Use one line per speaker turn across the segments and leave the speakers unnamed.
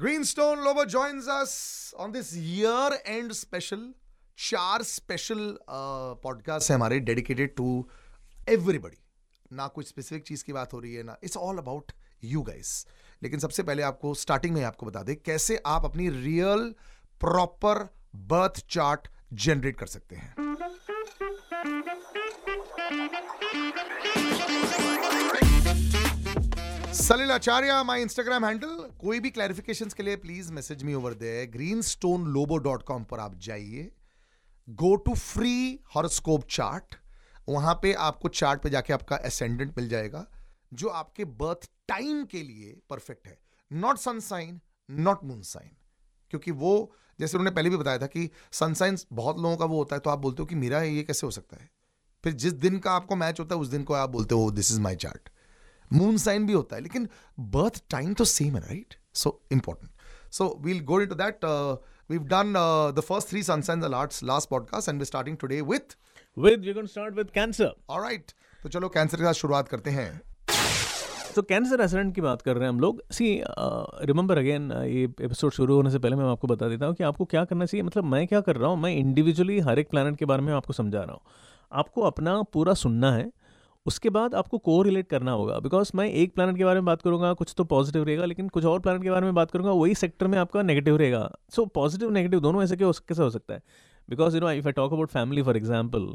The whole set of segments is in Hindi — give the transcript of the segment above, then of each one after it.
Greenstone Lobo joins us on this year end special. चार स्पेशल पॉडकास्ट है हमारे डेडिकेटेड टू एवरीबडी ना कुछ स्पेसिफिक चीज़ की बात हो रही है, ना। It's all about you guys लेकिन सबसे पहले आपको स्टार्टिंग में आपको बता दें, कैसे आप अपनी real proper birth chart generate कर सकते हैं। सलील आचार्य माई इंस्टाग्राम हैंडल कोई भी क्लैरिफिकेशन के लिए please message me over the green stone Lobo dot com पर आप जाइए। Go to free horoscope chart वहाँ पे आपको चार्ट पे जाके आपका असेंडेंट मिल जाएगा, जो आपके बर्थ टाइम के लिए परफेक्ट है। Not sun sign not moon sign क्योंकि वो, जैसे उन्होंने पहले भी बताया था कि सनसाइन बहुत लोगों का वो होता है तो आप बोलते हो कि मेरा ये कैसे हो सकता है? फिर जिस दिन का आपको मैच होता है, उस दिन को आप बोलते हो this is my chart moon sign भी होता है लेकिन बर्थ टाइम तो सेम है right so important so we'll go into that we've done uh, the first three sun signs alerts last podcast and we're starting today with
with we're going to start with cancer.
All right. तो चलो कैंसर के साथ शुरुआत करते हैं।
तो कैंसर एसिडेंट की बात कर रहे हैं हम लोग। सी रिमेंबर अगेन ये एपिसोड शुरू होने से पहले मैं आपको बता देता हूँ कि आपको क्या करना चाहिए। मतलब मैं क्या कर रहा हूँ मैं इंडिविजुअली हर एक प्लानट के बारे में आपको समझा रहा हूँ। आपको अपना पूरा सुनना है उसके बाद आपको को रिलेट करना होगा। बिकॉज़ मैं एक प्लानट के बारे में बात करूँगा, कुछ तो पॉजिटिव रहेगा, लेकिन कुछ और प्लानट के बारे में बात करूँगा, वही सेक्टर में आपका नेगेटिव रहेगा। सो पॉजिटिव नेगेटिव दोनों ऐसे कैसे हो सकता है? Because you know if I talk about family for example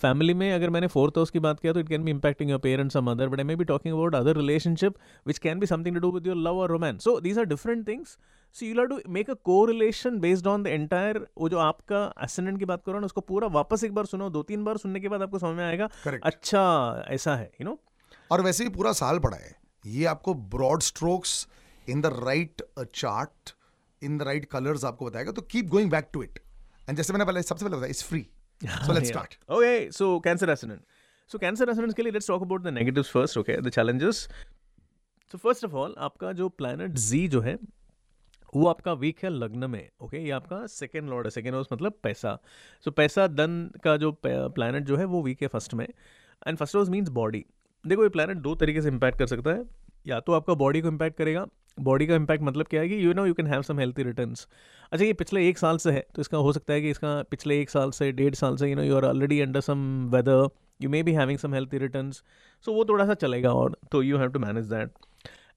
family में अगर मैंने फोर्थ हाउस की बात किया तो it can be impacting your parents और mother but I may be talking about other relationship which can be something to do with your love और romance so these are different things so you to make a correlation based on the entire वो जो आपका एसेंडेंट की बात करो ना उसको पूरा वापस एक बार सुनो दो तीन बार सुनने के बाद आपको समझ में आएगा
Correct.
अच्छा ऐसा है यू you नो know?
और वैसे भी पूरा साल पड़ा है। ये आपको broad strokes in the right chart in the right colours आपको बताएगा तो keep going back to it and जैसे मैंने पहले सबसे पहले बताया it's free so let's start
okay so cancer ascendant so cancer ascendants के लिए let's talk about the negatives first okay the challenges so first of all आपका जो प्लैनेट जी जो है वो आपका वीक है लग्न में ओके ये आपका सेकेंड लॉर्ड है। सेकेंड हाउस मतलब पैसा। सो so, पैसा धन का जो प्लानट जो है वो वीक है फ़र्स्ट में। And first house means body देखो ये प्लानट दो तरीके से इम्पैक्ट कर सकता है। या तो आपका बॉडी को इम्पैक्ट करेगा। बॉडी का इम्पैक्ट मतलब क्या है कि you know you can have some healthy returns अच्छा ये पिछले एक साल से है तो इसका हो सकता है कि इसका पिछले एक साल से डेढ़ साल से you know you are already under some weather you may be having some healthy returns so वो थोड़ा सा चलेगा और तो you have to manage that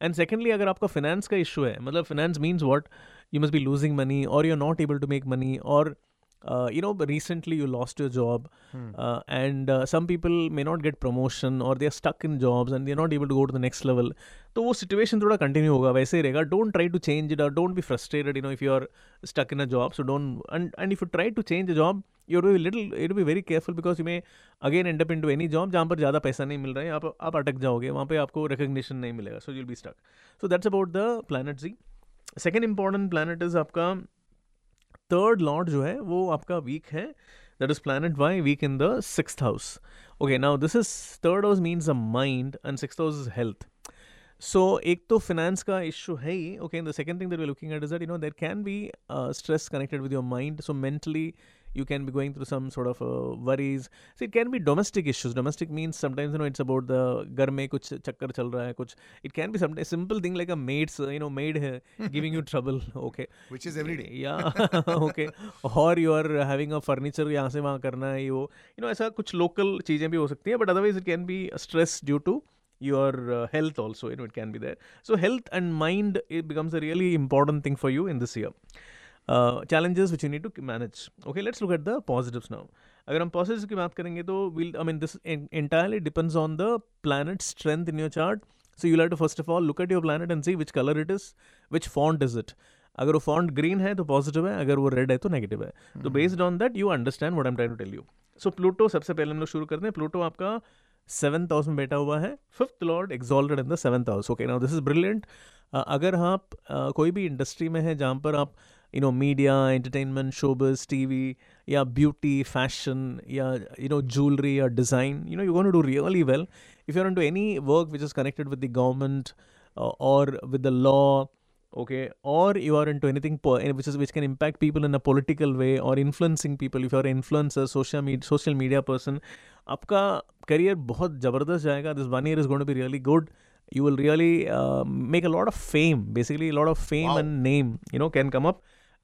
and secondly अगर आपका फिनेंस का इशू है मतलब finance means what you must be losing money और you are not able to make money और uh, you know recently you lost your job hmm. uh, and uh, some people may not get promotion or they're stuck in jobs and they're not able to go to the next level. तो वो सिचुएशन थोड़ा कंटिन्यू होगा वैसे ही रहेगा। Don't try to change it और don't be frustrated you know if you are stuck in a job so don't and and if you try to change a job you be little you be very careful because you may again end up into any job जहाँ पर ज़्यादा पैसा नहीं मिल रहा है। आप आप अटक जाओगे वहाँ पे आपको रिकग्निशन नहीं मिलेगा so you'll be stuck so that's about the planet ji second important planet is आपका थर्ड लॉर्ड जो है, वो आपका वीक है. That is planet Y weak in the six house okay now this is third house means a mind and six house is health so एक तो फिनेंस का इशू है ही. Okay the second thing that we looking at is that you know there can be stress connected with your mind so mentally you can be going through some sort of uh, worries. So it can be domestic issues. Domestic means sometimes you know it's about the ghar mein kuch chakkar chal raha hai kuch it can be some simple thing like a maid's uh, you know maid giving you trouble okay.
Which is every day.
Yeah okay. Or you are having a furniture yahan se wahan karna hai wo you know aisa kuch local cheezein bhi ho sakti hai but otherwise it can be stress due to your uh, health also you know it can be there. So health and mind it becomes a really important thing for you in this year. Challenges which you need to manage okay let's look at the positives now अगर हम पॉजिटिव की बात करेंगे तो well I mean this entirely depends on the planet strength in your chart so you like to first of all look at your planet and see which colour it is which font is it अगर वो फॉन्ट ग्रीन है तो पॉजिटिव है अगर वो रेड है तो नेगेटिव है. तो based on that you understand what am try to tell you so Pluto सबसे पहले हम लोग शुरू करते हैं। प्लूटो आपका सेवन्थ हाउस में बैठा हुआ है। Fifth lord exalted in the seventh house okay now this is brilliant अगर आप uh, कोई भी इंडस्ट्री में है जहाँ पर आप you know media entertainment showbiz tv yeah beauty fashion yeah you know jewelry or design you know you're going to do really well if you're into any work which is connected with the government uh, or with the law okay or you are into anything po- which is which can impact people in a political way or influencing people if you're an influencer social media social media person आपका करियर बहुत ज़बरदस्त जाएगा this one year is going to be really good you will really uh, make a lot of fame basically a lot of fame
Wow.
and name you know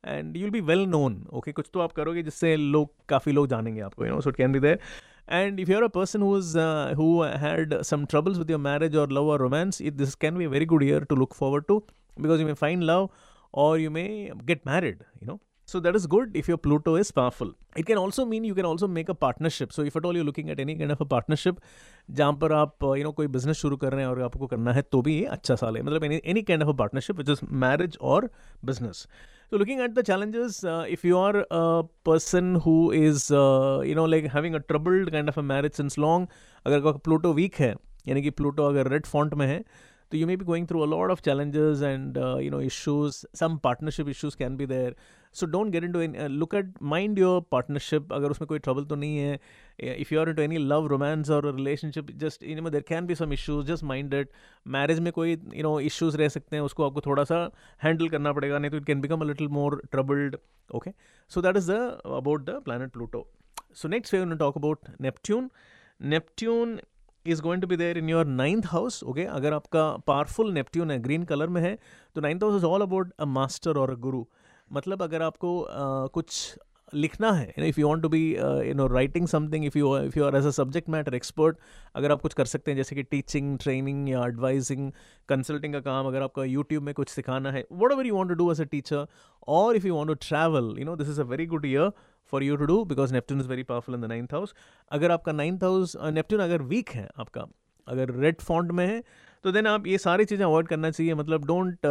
can come up and you'll be well known okay कुछ तो आप करोगे जिससे लोग काफ़ी लोग जानेंगे आपको you know so it can be there and if you're a person who is uh, who had some troubles with your marriage or love or romance it, this can be a very good year to look forward to because you may find love or you may get married you know so that is good if your pluto is powerful it can also mean you can also make a partnership so if at all you're looking at any kind of a partnership जहाँ पर आप यू नो कोई बिज़नेस शुरू कर रहे हैं और आपको करना है तो भी ये अच्छा साल है मतलब any kind of a partnership which is marriage और business So looking at the challenges, uh, if you are a person who is, uh, you know, like having a troubled kind of a marriage since long, अगर आपका प्लूटो वीक है यानी कि प्लूटो अगर रेड फॉन्ट में है तो you may be going through a lot of challenges and uh, you know issues some partnership issues can be there so don't get into any uh, look at mind your partnership अगर उसमें कोई trouble तो नहीं है if you are into any love romance or a relationship just you know there can be some issues just mind it marriage में कोई you know issues रह सकते हैं उसको आपको थोड़ा सा handle करना पड़ेगा नहीं तो it can become a little more troubled okay so that is the about the planet Pluto so next we're going to talk about Neptune Neptune is going to be there in your ninth house okay अगर आपका पावरफुल नेपट्ट्यून है ग्रीन कलर में है तो ninth house is all about a master और अ गुरु मतलब अगर आपको uh, कुछ लिखना है if you want to be you know writing something if you if you are as a subject matter expert अगर आप कुछ कर सकते हैं, जैसे कि टीचिंग ट्रेनिंग या एडवाइजिंग कंसल्टिंग का काम, अगर आपका यूट्यूब में कुछ सिखाना है whatever you want to do as a teacher और if you want to travel you know this is a very good year for you to do because Neptune is very powerful in the ninth house अगर आपका नाइन्थ हाउस नेपट्टून अगर वीक है आपका, अगर रेड फॉन्ट में है तो देन आप ये सारी चीज़ें अवॉइड करना चाहिए मतलब don't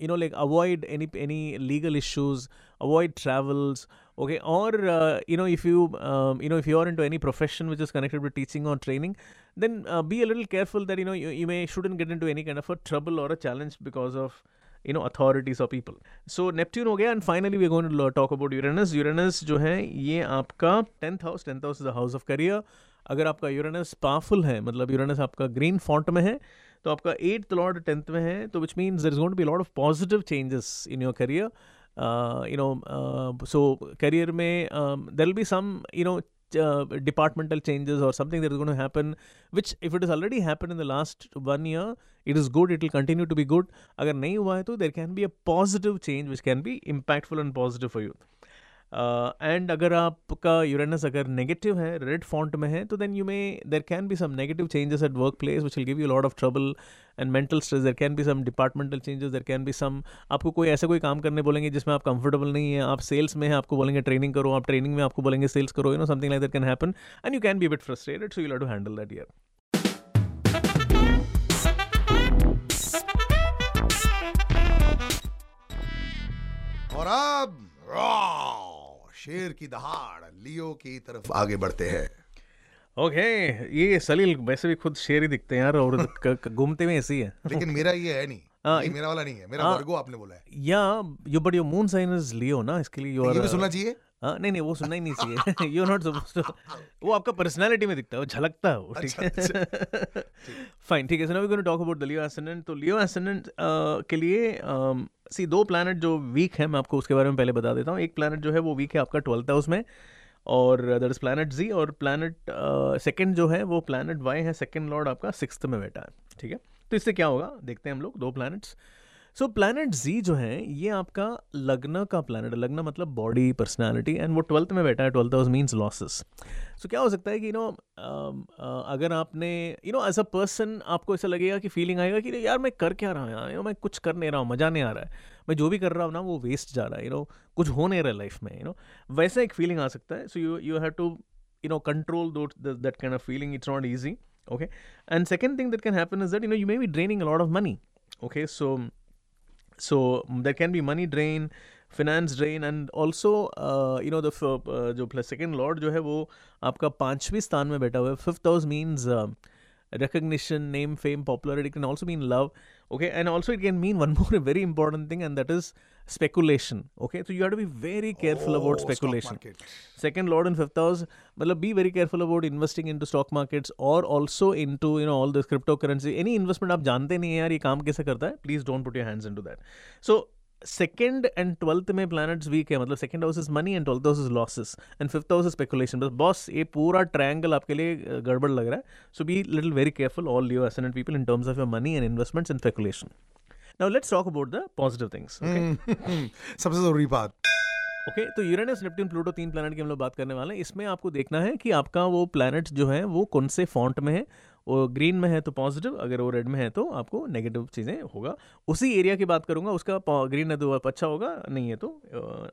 you know like avoid any any legal issues avoid travels okay और you know if you you know if you are into any profession which is connected to teaching और training then be a little careful that you know you may shouldn't get into any kind of a trouble और a challenge because of you know authorities of people so Neptune हो गया and finally we gonna talk about Uranus Uranus जो है, ये आपका tenth house tenth house is the house of career अगर आपका यूरेनस पावरफुल है मतलब यूरेनस आपका ग्रीन फॉन्ट में है तो आपका एट्थ लॉर्ड टेंथ में है तो which means there is got be lord of positive changes in your career you know so career में there be some you know departmental changes और something there is got happen which if it is already happen in the last one year it is good it will continue to be good अगर नहीं हुआ है तो there can be a positive change which can be impactful and positive for you and अगर आपका यूरेनस अगर नेगेटिव है रेड फॉन्ट में है तो then you may there can be some negative changes at workplace which will give you lot of trouble and mental stress there can be some departmental changes there can be some आपको कोई ऐसा कोई काम करने बोलेंगे जिसमें आप कंफर्टेबल नहीं है आप सेल्स में है आपको बोलेंगे ट्रेनिंग करो आप ट्रेनिंग में आपको बोलेंगे सेल्स करो you know something like that can happen and you can be bit frustrated so you to handle that year
और अब रॉ, शेर की दहाड़ लियो की तरफ़ आगे बढ़ते हैं।
ओके ये सलील वैसे भी खुद शेर ही दिखते हैं यार और घूमते में ऐसी ही है।
लेकिन मेरा ये है नहीं।
हाँ,
ये मेरा वाला नहीं है मेरा
आ,
वर्गो आपने बोला है।
या you but your moon sign is Leo ना इसके लिए यू
ये भी
आर
सुनना चाहिए।
हाँ नहीं नहीं वो सुनना ही नहीं चाहिए। यू नॉट सपोज़ टू वो आपका पर्सनालिटी में दिखता है वो झलकता है वो ठीक
अच्छा,
है। फाइन ठीक है so now we going to talk about the Leo ascendant तो लियो एसेंडेंट के लिए सी दो प्लैनेट जो वीक है मैं आपको उसके बारे में पहले बता देता हूँ। एक प्लानट जो है वो वीक है आपका ट्वेल्थ हाउस में और दैट इज़ प्लानट जी और प्लानट सेकंड जो है वो प्लानट वाई है सेकंड लॉर्ड आपका सिक्स्थ में बैठा है ठीक है। तो इससे क्या होगा? देखते हैं हम लोग दो प्लैनेट्स सो प्लैनेट जी जो है, ये आपका लग्न का प्लैनेट लग्न मतलब बॉडी पर्सनैलिटी एंड वो ट्वेल्थ में बैठा है। Twelfth house means losses so क्या हो सकता है कि यू नो अगर आपने you know as a person आपको ऐसा लगेगा कि फीलिंग आएगा कि यार मैं कर क्या रहा हूँ यार? यू नो मैं कुछ कर नहीं रहा हूँ, मज़ा नहीं आ रहा है। मैं जो भी कर रहा हूँ ना, वो वेस्ट जा रहा है यू नो कुछ हो नहीं रहा है लाइफ में यू नो वैसा एक फीलिंग आ सकता है। So you you have to you know, control those th- that kind of feeling. It's not easy, okay? And second thing that can happen is that, you know, you may be draining of money, okay? So so mm, there can be money drain finance drain and also uh, you know the f- uh, जो सेकेंड लॉर्ड जो है वो आपका पाँचवें स्थान में बैठा हुआ है fifth house means recognition name fame popularity it can also mean love okay and also it can mean one more very important thing and that is speculation okay so you have to be very careful about
Oh, stock
speculation
market.
second lord in fifth house मतलब be very careful about investing into stock markets or also into you know all this cryptocurrency any investment आप जानते नहीं है यार ये काम कैसे करता है please don't put your hands into that so second and twelfth में प्लैनेट्स वीक है मतलब second house is money and twelfth house is losses and fifth house is speculation बस बॉस ये पूरा ट्रायंगल आपके लिए गड़बड़ लग रहा है। So be little very careful all Leo ascendant people in terms of your money and investments and speculation now let's talk about the positive things
सबसे ज़रूरी बात।
ओके okay, तो यूरेनस नेपट्टून प्लूटो तीन प्लैनेट की हम लोग बात करने वाले हैं। इसमें आपको देखना है कि आपका वो प्लैनेट जो है वो कौन से फॉन्ट में है? वो ग्रीन में है तो पॉजिटिव अगर वो रेड में है तो आपको नेगेटिव चीज़ें होगा। उसी एरिया की बात करूँगा उसका ग्रीन है तो अच्छा होगा नहीं है तो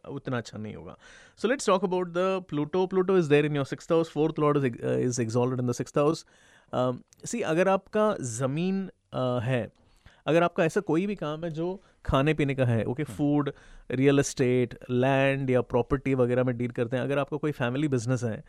उतना अच्छा नहीं होगा। So let's talk about the Pluto Pluto is there in your six house fourth lord is exalted in the six house see अगर आपका ज़मीन uh, है अगर आपका ऐसा कोई भी काम है जो खाने पीने का है okay food real estate land या प्रॉपर्टी वगैरह में डील करते हैं। अगर आपका कोई फैमिली बिज़नेस है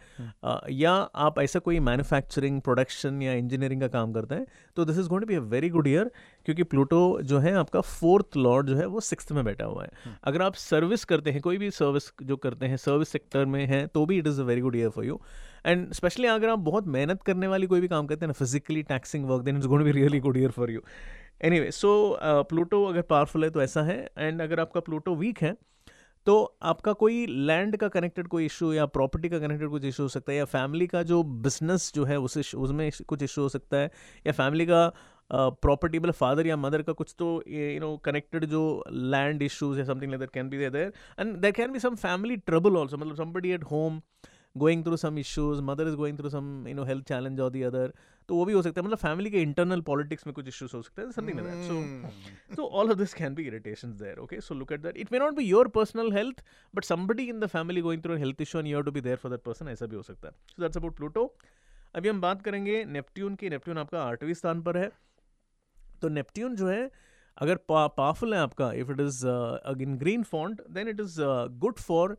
आ, या आप ऐसा कोई मैन्युफैक्चरिंग प्रोडक्शन या इंजीनियरिंग का काम करते हैं तो this is going to be a very good year क्योंकि प्लूटो जो है आपका फोर्थ लॉर्ड जो है वो सिक्स में बैठा हुआ है। अगर आप सर्विस करते हैं कोई भी सर्विस जो करते हैं सर्विस सेक्टर में है तो भी it is a very good year for you and specially अगर आप बहुत मेहनत करने वाली कोई भी काम करते हैं ना physically taxing work then it's going to be really good year for you anyway so Pluto अगर पावरफुल है तो ऐसा है एंड अगर आपका प्लूटो वीक है तो आपका कोई लैंड का कनेक्टेड कोई इशू या प्रॉपर्टी का कनेक्टेड कुछ इशू हो सकता है, या फैमिली का जो बिज़नेस जो है, उस उसमें कुछ इशू हो सकता है, या फैमिली का प्रॉपर्टी मतलब फादर या मदर का कुछ तो यू नो कनेक्टेड जो लैंड इशूज या something like that can be there and there can be some family trouble also मतलब somebody at home going through some issues mother is going through some you know health challenge और दी अदर तो वो भी हो सकता है मतलब फैमिली के इंटरनल पॉलिटिक्स में कुछ इश्यूज़ हो सकते हैं something like that so so all of this can be irritations there okay so look at that it may not be your personal health but somebody in the family going through health issue and you have to be there for that person ऐसा भी हो सकता है. सो दैट्स अबाउट प्लूटो अभी हम बात करेंगे नेपट्ट्यून की. नेपट्ट्यून आपका आठवीं स्थान पर है. तो नेपट्ट्यून जो है अगर पावरफुल है आपका if it is in green font then it is good for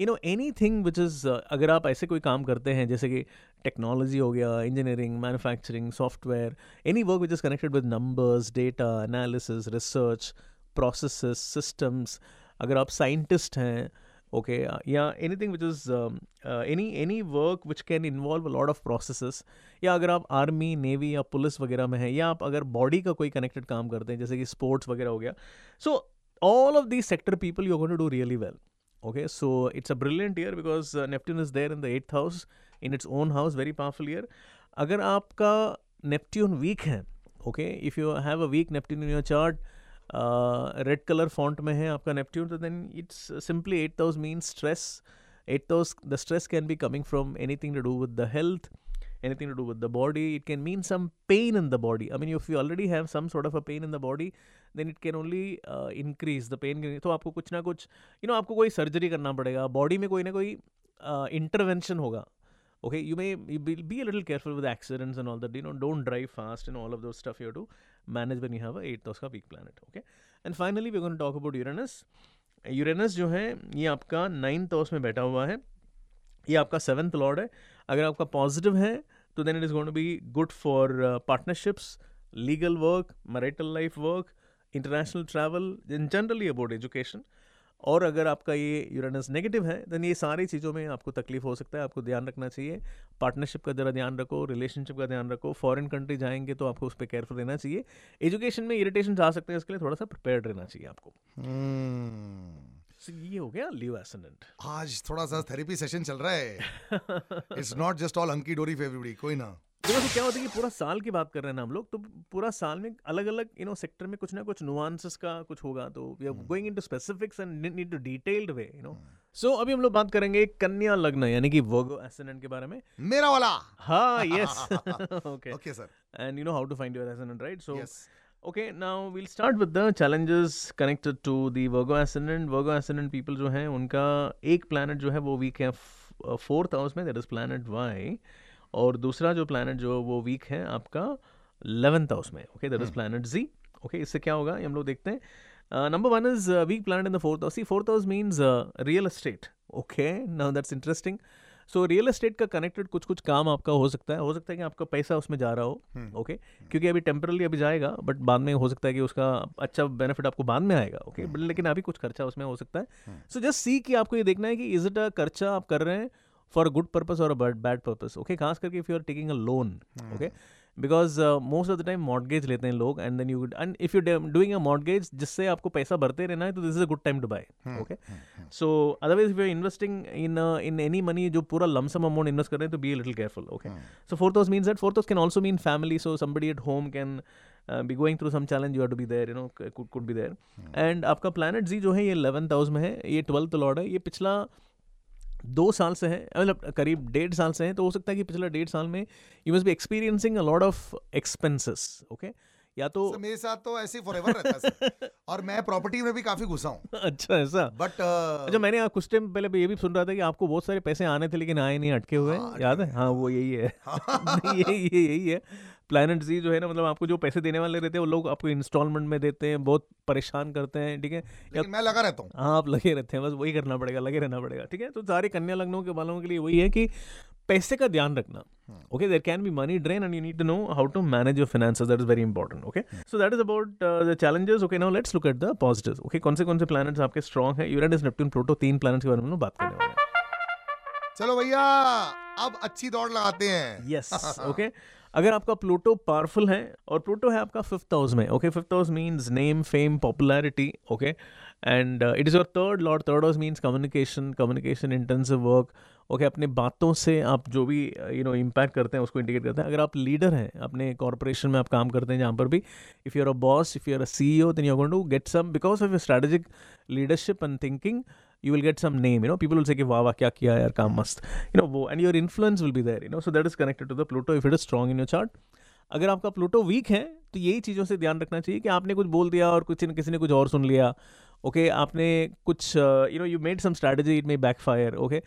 you know anything which is अगर आप ऐसे कोई काम करते हैं, जैसे कि टेक्नोलॉजी हो गया engineering manufacturing software any work which is connected with numbers data analysis research process systems अगर आप साइंटिस्ट हैं ओके या anything which is any any work which can involve lot of process या अगर आप आर्मी नेवी या पुलिस वगैरह में हैं, या आप अगर बॉडी का कोई कनेक्टेड काम करते हैं, जैसे कि स्पोर्ट्स वगैरह हो गया so all of these sector people you going to do really well okay so it's a brilliant year because uh, neptune is there in the eighth house in its own house very powerful year अगर आपका नेपट्ट्यून वीक है okay if you have a weak Neptune in your chart red colour font में है आपका नेपट्ट्यून तो then it's simply at those mean stress at those the stress can be coming from anything to do with the health anything to do with the body it can mean some pain in the body i mean if you already have some sort of a pain in the body then it can only increase the pain तो आपको कुछ ना कुछ यू नो आपको कोई सर्जरी करना पड़ेगा बॉडी में कोई ना कोई इंटरवेंशन होगा okay you may you be a little careful with accidents and all that you know don't drive fast in all of those stuff you to manage when you have eighth house का weak planet okay and finally we gonna talk about Uranus Uranus जो है, ये आपका नाइन्थ हाउस में बैठा हुआ है, ये आपका सेवन्थ लॉर्ड है। अगर आपका पॉजिटिव है तो then it is gone to be good for partnerships legal work marital life work international travel in generally about education और अगर आपका ये यूरेनस नेगेटिव है देन ये सारी चीज़ों में आपको तकलीफ़ हो सकता है आपको ध्यान रखना चाहिए। पार्टनरशिप का ज़रा ध्यान रखो रिलेशनशिप का ध्यान रखो फॉरेन कंट्री जाएँगे तो आपको उस पर केयरफुल रहना चाहिए। एजुकेशन में इरिटेशन जा सकते हैं इसके लिए थोड़ा सा प्रिपेयर्ड रहना चाहिए आपको। hmm. ये हो गया लिव एसेंडेंट
आज थोड़ा सा थेरेपी सेशन चल रहा है। इट्स नॉट जस्ट ऑल अंकी डोरी फॉर एवरीबॉडी कोई ना।
देखो तो क्या होता है कि पूरा साल की बात कर रहे हैं ना हम लोग तो पूरा साल में अलग अलग यू नो सेक्टर में कुछ ना कुछ नुआंसेस का कुछ होगा तो we are going into specifics and need to detailed way you know so अभी हम लोग बात करेंगे कन्या लग्न यानी कि वर्गो एसेंडेंट के बारे में।
मेरा वाला!
हाँ yes okay
okay sir
and you know how to find your ascendant right so Okay, now we'll start with the challenges connected to the Virgo ascendant. Virgo ascendant people जो हैं उनका एक planet जो है वो वीक है फोर्थ हाउस में दैट इज़ प्लानट वाई और दूसरा जो प्लानट जो वो वीक है आपका इलेवेंथ हाउस में okay that is planet G okay इससे क्या होगा? हम लोग देखते हैं। Number one is weak planet in the fourth house fourth house means real estate okay now that's interesting so real estate का कनेक्टेड कुछ कुछ काम आपका हो सकता है। हो सकता है कि आपका पैसा उसमें जा रहा हो ओके हम्म। okay? क्योंकि अभी टेम्परली अभी जाएगा बट बाद में हो सकता है कि उसका अच्छा बेनिफिट आपको बाद में आएगा ओके okay? बट लेकिन अभी कुछ खर्चा उसमें हो सकता है। सो जस्ट सी कि आपको ये देखना है कि इज़ इट अ खर्चा आप कर रहे हैं फॉर गुड पर्पज और बैड पर्पज ओके खास करके if you are taking a loan okay because most of the time mortgage लेते हैं लोग and then you and if you doing a mortgage जिससे आपको पैसा भरते रहना है तो this is a good time to buy okay so otherwise if you investing in in any money जो पूरा लमसम अमाउंट इन्वेस्ट कर रहे हैं तो be a little careful okay so fourth house means that fourth house can also mean family so somebody at home can be going through some challenge you have to be there you know could be there and आपका प्लानट जी जो है ये इलेवंथ हाउस में है ये ट्वेल्थ लॉर्ड है ये पिछला दो साल से है मतलब करीब डेढ़ साल से है तो हो सकता है कि पिछला डेढ़ साल में you must be experiencing a lot of expenses okay या तो
सर, मेरे साथ तो ऐसे फॉरएवर रहता है और मैं प्रॉपर्टी में भी काफ़ी घुसा हूँ।
अच्छा ऐसा?
बट
अच्छा मैंने कुछ टाइम पहले ये भी सुन रहा था कि आपको बहुत सारे पैसे आने थे लेकिन आए नहीं अटके हुए
हाँ,
याद है? हाँ। वो यही है। यही यही यही है। प्लानट जी जो है ना मतलब आपको जो पैसे देने वाले रहते हैं वो लोग आपको इंस्टॉलमेंट में देते हैं बहुत परेशान करते हैं ठीक है? या
मैं लगा रहता हूँ।
हाँ आप लगे रहते हैं बस वही करना पड़ेगा लगे रहना पड़ेगा ठीक है? तो सारे कन्या लग्नों के वालों के लिए वही है कि पैसे का ध्यान रखना okay there can be money drain and you need to know how to manage your finances that is very important okay so that is about the challenges okay now let's look at the positives okay कौन से कौन से प्लैनेट्स आपके स्ट्रॉन्ग है? यूरेनस नेपट्टून प्लूटो तीन प्लैनेट्स के बारे में बात करने वाले हैं।
चलो भैया अब अच्छी दौड़ लगाते हैं।
यस ओके अगर आपका प्लूटो पावरफुल है और प्लूटो है आपका फिफ्थ हाउस में okay fifth house means name fame popularity okay and it is your third lord third house means communication communication intensive work okay अपने बातों से आप जो भी यू नो इम्पैक्ट करते हैं, उसको इंडिकेट करते हैं। अगर आप लीडर हैं, अपने कॉरपोरेशन में आप काम करते हैं, जहाँ पर भी if you are a boss if you are a C O then you going to get some because of your strategic leadership and thinking you will get some name you know people will say वाह वाह क्या किया यार काम you know wo and your influence will be there you know so that is connected to the Pluto if it is strong in your chart अगर आपका प्लूटो वीक है तो यही चीज़ों से ध्यान रखना चाहिए कि आपने कुछ बोल दिया और कुछ किसी ने कुछ और सुन लिया ओके okay, आपने कुछ you know you made some strategy it may backfire okay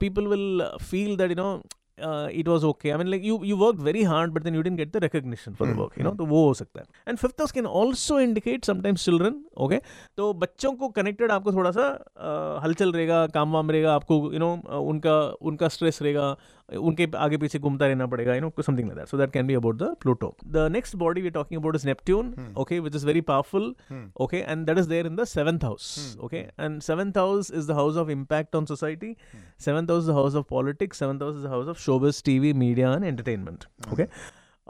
people will feel that you know uh, it was okay. I mean, like you you worked very hard, but then you didn't get the recognition for mm. the work. You know, तो वो हो सकता है. And fifth house can also indicate sometimes children. Okay, तो बच्चों को connected आपको थोड़ा सा uh, हलचल रहेगा, काम वाम रहेगा, आपको you know uh, उनका उनका stress रहेगा, उनके आगे पीछे घूमता रहना पड़ेगा. You know, something like that. So that can be about the Pluto. The next body we're talking about is Neptune.
Hmm.
Okay, which is very powerful.
Hmm.
Okay, and that is there in the seventh house.
Hmm.
Okay, and seventh house is the house of impact on society.
Hmm.
Seventh house is the house of politics. Seventh house is the house of showbiz, TV,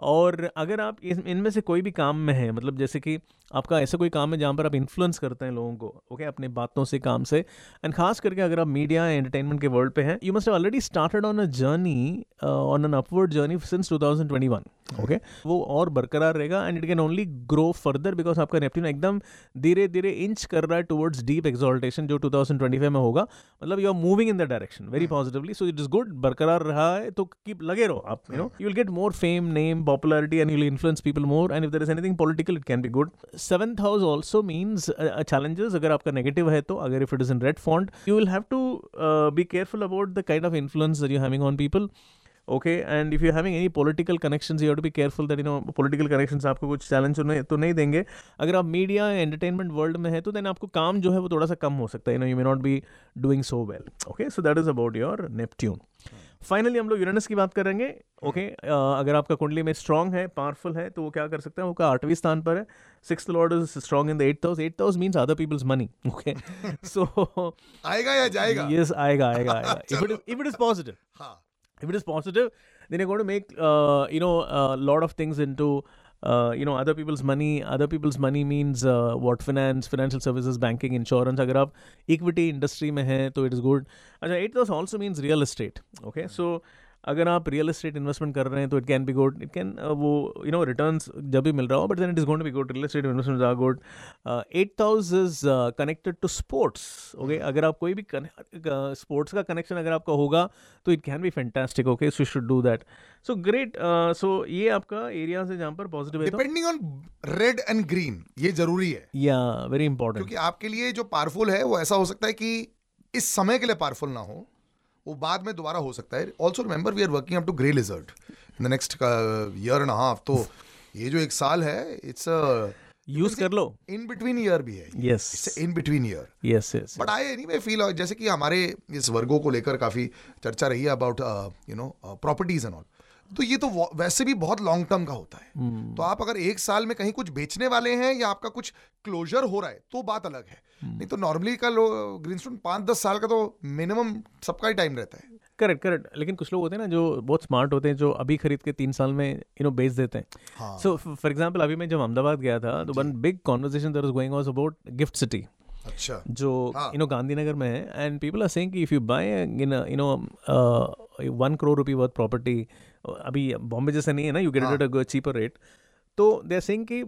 Okay. और अगर आप इनमें से कोई भी काम में हैं मतलब जैसे कि आपका ऐसा कोई काम है जहाँ पर आप इन्फ्लुएंस करते हैं लोगों को ओके अपने बातों से, काम से एंड खास करके अगर आप मीडिया एंटरटेनमेंट के वर्ल्ड पे हैं you must already started on a journey on an upward journey since 2021 okay okay? वो और बरकरार रहेगा and it can only grow further because आपका नेपट्टून एकदम धीरे धीरे इंच कर रहा है टुवर्ड्स डीप एक्सॉल्टेशन जो 2025 में होगा। मतलब you are moving in the direction very positively so it is good बरकरार रहा है तो कीप लगे रहो आप you know you will get more fame name popularity and you will influence people more and if there is anything political it can be good seventh house also means challenges अगर आपका नेगेटिव है तो अगर if it is in red font you will have to be careful about the kind of influence you having on people okay and if you having any political connections you have to be careful that you know political connections आपको कुछ चैलेंज तो नहीं तो नहीं देंगे। अगर आप मीडिया एंटरटेनमेंट वर्ल्ड में है तो देन आपको काम जो है वो थोड़ा सा कम हो सकता है। You know you may not be doing so well okay so that is about your Neptune finally हम लोग यूरेनस की बात करेंगे। ओके okay, uh, अगर आपका कुंडली में स्ट्रॉन्ग है पावरफुल है तो वो क्या कर सकते हैं? वो का आठवीं स्थान पर है। Six lord is strong in the eight house eight house means other people's money okay so
आएगा या जाएगा?
यस yes, आएगा आएगा आएगा। इफ़ इट इज़ पॉजिटिव
हाँ।
if it is positive then you're going to make uh, you know a lot of things into uh, you know other people's money. Other people's money means uh, what? Finance financial services banking insurance. Agar equity industry mein hai, it is good. Achha, it also means real estate. Okay? So अगर आप रियल एस्टेट इन्वेस्टमेंट कर रहे हैं तो it can be good it can वो यू नो रिटर्न जब भी मिल रहा हो but then it is going to be good real estate investment are good eighth house is connected to sports okay अगर आप कोई भी स्पोर्ट्स का कनेक्शन अगर आपका होगा तो it can be fantastic okay so should do that so great so ये आपका एरिया है जहाँ पर positive
depending on red and green ये ज़रूरी है।
या वेरी इंपॉर्टेंट
क्योंकि आपके लिए जो पावरफुल है वो ऐसा हो सकता है कि इस समय के लिए पावरफुल ना हो वो बाद में दोबारा हो सकता है। Also remember we are working up to grey lizard in the next year and half तो ये जो एक साल है इट्स
यूज़ कर लो।
इन बिटवीन ईयर भी है। Yes it's in between
year yes
yes but I any feel जैसे कि हमारे इस वर्गों को लेकर काफ़ी चर्चा रही है about you know properties and all तो ये तो वैसे भी बहुत लॉन्ग टर्म का होता है। तो आप अगर एक साल में कहीं कुछ बेचने वाले हैं या आपका कुछ क्लोजर हो रहा है तो बात अलग है। नहीं तो नॉर्मली का लो ग्रीनस्टोन पाँच दस साल का तो मिनिमम सबका ही टाइम रहता है।
करेक्ट करेक्ट लेकिन कुछ लोग होते हैं ना जो बहुत स्मार्ट होते हैं जो अभी खरीद के तीन साल में यू नो बेच देते हैं। सो फॉर एग्जांपल अभी मैं जब अहमदाबाद गया था तो one big conversation there was going was about gift city
अच्छा।
जो
हाँ।
यू नो गांधीनगर में है एंड पीपल आर सेइंग कि if you buy in you know one crore rupee worth property अभी बॉम्बे जैसे नहीं है ना यू गेट
हाँ।
इट एट चीपर रेट तो दे आर सेइंग कि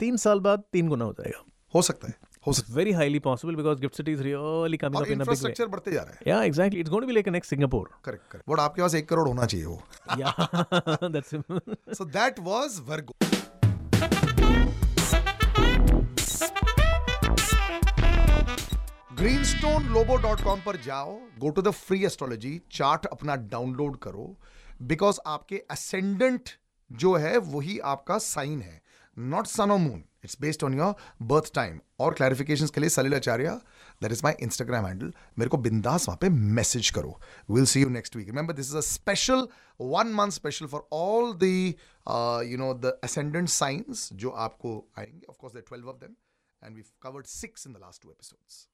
तीन साल बाद तीन गुना हो जाएगा।
हो सकता है हो सकता
very highly possible because gift city
is
really
coming
up in a big way
infrastructure बढ़ते जा रहा है।
Yeah exactly it's going to be like next Singapore
correct correct but आपके पास एक करोड़ होना चाहिए वो।
Yeah that's
So that was Virgo. greenstonelobo.com पर जाओ go to the free astrology chart अपना डाउनलोड करो बिकॉज़ आपके असेंडेंट जो है, वही आपका साइन है not sun of moon it's based on your birth time और क्लैरिफिकेशन के लिए Salil Acharya that is my Instagram handle मेरे को बिंदास वहाँ पे मैसेज करो. Will see you next week remember this is a special one month special for all the you know the ascendant science जो आपको आएँगे. Of course there 12 of them and we've covered six in the last two episodes.